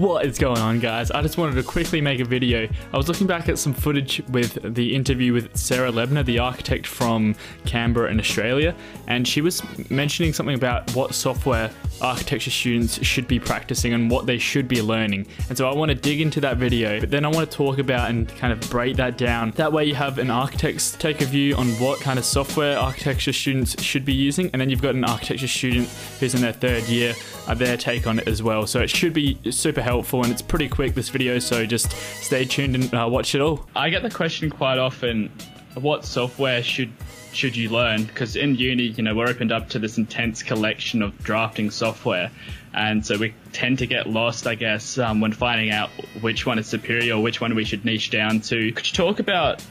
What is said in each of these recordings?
What is going on guys? I just wanted to quickly make a video. I was looking back at some footage with the interview with Sarah Lebner, the architect from Canberra in Australia, and she was mentioning something about what software architecture students should be practicing and what they should be learning. And so I want to dig into that video, but then I want to talk about and kind of break that down. That way you have an architect's take a view on what kind of software architecture students should be using, and then you've got an architecture student who's in their third year, uh, their take on it as well. So it should be super helpful and it's pretty quick this video, so just stay tuned and uh, watch it all. I get the question quite often, what software should should you learn? Because in uni, you know, we're opened up to this intense collection of drafting software, and so we tend to get lost, I guess, um, when finding out which one is superior or which one we should niche down to. Could you talk about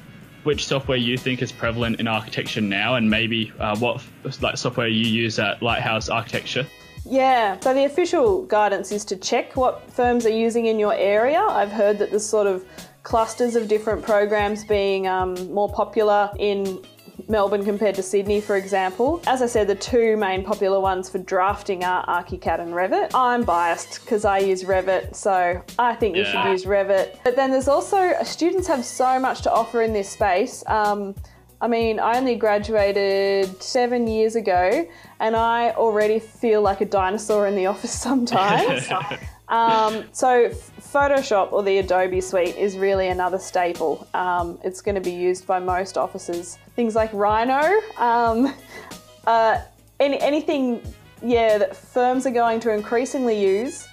which software you think is prevalent in architecture now, and maybe uh, what like software you use at Lighthouse Architecture? Yeah, so the official guidance is to check what firms are using in your area. I've heard that there's sort of clusters of different programs being um, more popular in Melbourne compared to Sydney, for example. As I said, the two main popular ones for drafting are ArchiCAD and Revit. I'm biased because I use Revit, so I think you should use Revit. But then there's also, students have so much to offer in this space. Um, I mean, I only graduated seven years ago and I already feel like a dinosaur in the office sometimes. um, so, Photoshop or the Adobe Suite is really another staple. Um, it's going to be used by most offices. Things like Rhino, um, uh, any, anything, yeah, that firms are going to increasingly use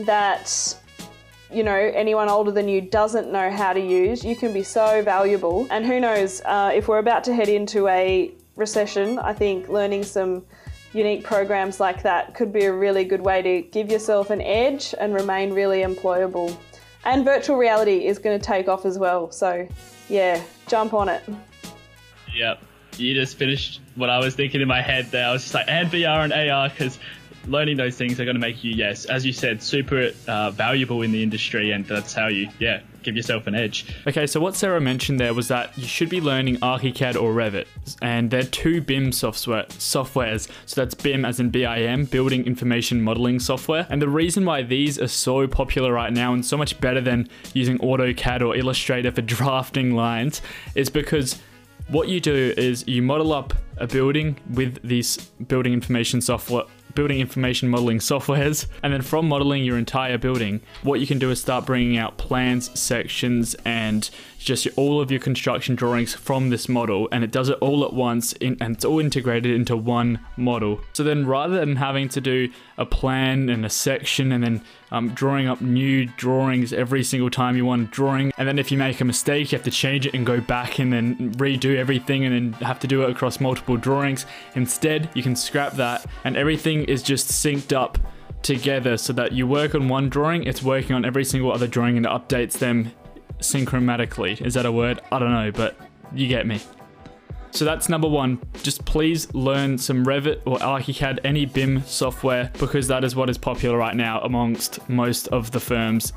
that you know, anyone older than you doesn't know how to use, you can be so valuable. And who knows, uh, if we're about to head into a recession, I think learning some unique programs like that could be a really good way to give yourself an edge and remain really employable. And virtual reality is going to take off as well. So, yeah, jump on it. Yep. You just finished what I was thinking in my head there. I was just like, and VR and AR, because learning those things are going to make you, yes, as you said, super uh, valuable in the industry, and that's how you, yeah, give yourself an edge. Okay, so what Sarah mentioned there was that you should be learning ArchiCAD or Revit, and they're two BIM software softwares. So that's BIM as in BIM, Building Information Modeling Software. And the reason why these are so popular right now and so much better than using AutoCAD or Illustrator for drafting lines is because what you do is you model up a building with these building information software building information modeling softwares. And then from modeling your entire building, what you can do is start bringing out plans, sections, and just all of your construction drawings from this model. And it does it all at once in, and it's all integrated into one model. So then rather than having to do a plan and a section and then um, drawing up new drawings every single time you want a drawing, and then if you make a mistake, you have to change it and go back and then redo everything and then have to do it across multiple drawings. Instead, you can scrap that and everything is just synced up together so that you work on one drawing, it's working on every single other drawing and it updates them synchromatically. Is that a word? I don't know, but you get me. So that's number one. Just please learn some Revit or ArchiCAD, any BIM software, because that is what is popular right now amongst most of the firms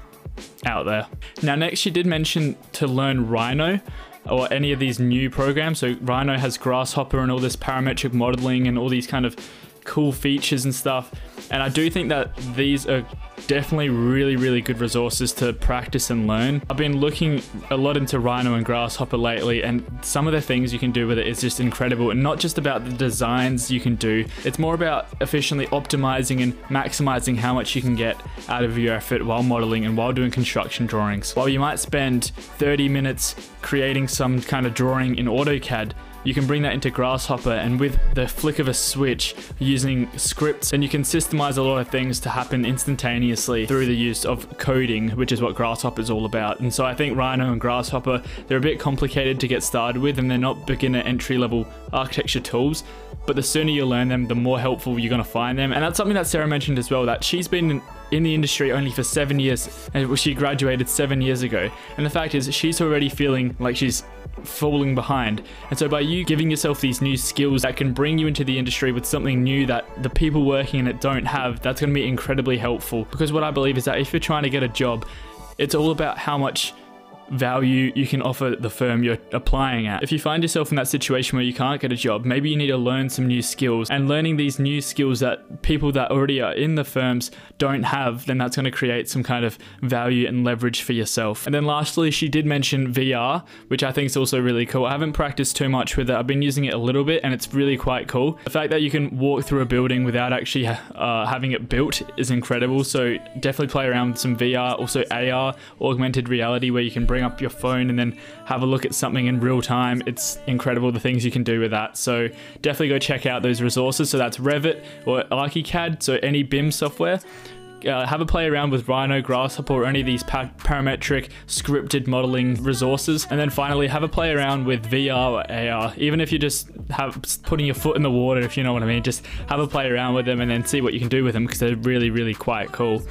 out there. Now, next, she did mention to learn Rhino or any of these new programs. So Rhino has Grasshopper and all this parametric modeling and all these kind of cool features and stuff. And I do think that these are definitely really, really good resources to practice and learn. I've been looking a lot into Rhino and Grasshopper lately, and some of the things you can do with it is just incredible. And not just about the designs you can do, it's more about efficiently optimizing and maximizing how much you can get out of your effort while modeling and while doing construction drawings. While you might spend 30 minutes creating some kind of drawing in AutoCAD, you can bring that into Grasshopper and with the flick of a switch using scripts and you can systemize a lot of things to happen instantaneously through the use of coding, which is what Grasshopper is all about. And so I think Rhino and Grasshopper, they're a bit complicated to get started with and they're not beginner entry level architecture tools, but the sooner you learn them, the more helpful you're going to find them. And that's something that Sarah mentioned as well, that she's been in the industry only for seven years, and she graduated seven years ago. And the fact is, she's already feeling like she's falling behind. And so by you giving yourself these new skills that can bring you into the industry with something new that the people working in it don't have, that's going to be incredibly helpful. Because what I believe is that if you're trying to get a job, it's all about how much value you can offer the firm you're applying at. If you find yourself in that situation where you can't get a job, maybe you need to learn some new skills and learning these new skills that people that already are in the firms don't have, then that's going to create some kind of value and leverage for yourself. And then lastly, she did mention VR, which I think is also really cool. I haven't practiced too much with it. I've been using it a little bit and it's really quite cool. The fact that you can walk through a building without actually uh, having it built is incredible. So definitely play around with some VR, also AR, augmented reality, where you can bring up your phone and then have a look at something in real time. It's incredible the things you can do with that. So definitely go check out those resources. So that's Revit or ArchiCAD, so any BIM software uh, have a play around with Rhino, Grasshopper, or any of these pa- parametric scripted modeling resources. And then finally, have a play around with VR or AR. Even if you're just have putting your foot in the water, if you know what I mean, just have a play around with them and then see what you can do with them because they're really, really quite cool.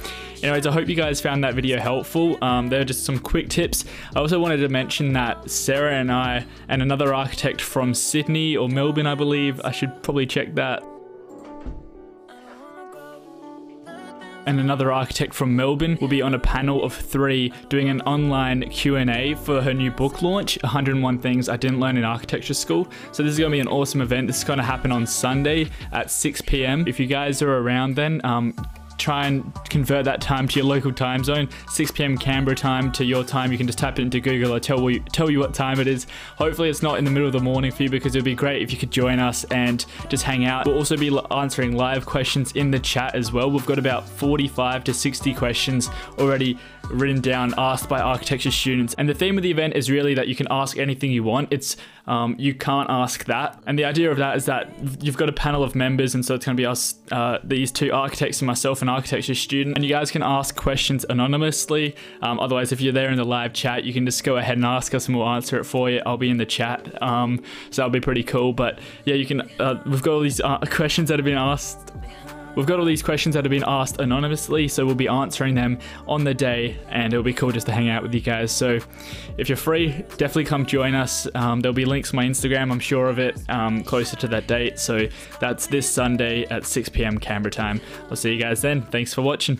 Anyways, I hope you guys found that video helpful. Um, there are just some quick tips. I also wanted to mention that Sarah and I and another architect from Sydney or Melbourne, I believe, I should probably check that and another architect from Melbourne will be on a panel of three doing an online Q&A for her new book launch, 101 Things I Didn't Learn in Architecture School. So this is going to be an awesome event. This is going to happen on Sunday at 6 p.m. If you guys are around then, um, try and convert that time to your local time zone. 6 p.m canberra time to your time. You can just type it into google. Or tell you tell you what time it is. Hopefully it's not in the middle of the morning for you because it would be great if you could join us and just hang out. We'll also be answering live questions in the chat as well. We've got about 45 to 60 questions already written down asked by architecture students. And the theme of the event is really that you can ask anything you want. It's um, you can't ask that. And the idea of that is that you've got a panel of members and so it's going to be us uh, these two architects and myself an architecture student and you guys can ask questions anonymously. Um, otherwise if you're there in the live chat you can just go ahead and ask us and we'll answer it for you. I'll be in the chat. Um, so that'll be pretty cool. But yeah you can uh, we've got all these uh, questions that have been asked We've got all these questions that have been asked anonymously, so we'll be answering them on the day, and it'll be cool just to hang out with you guys. So, if you're free, definitely come join us. Um, there'll be links to my Instagram, I'm sure of it, um, closer to that date. So, that's this Sunday at 6 p.m. Canberra time. I'll see you guys then. Thanks for watching.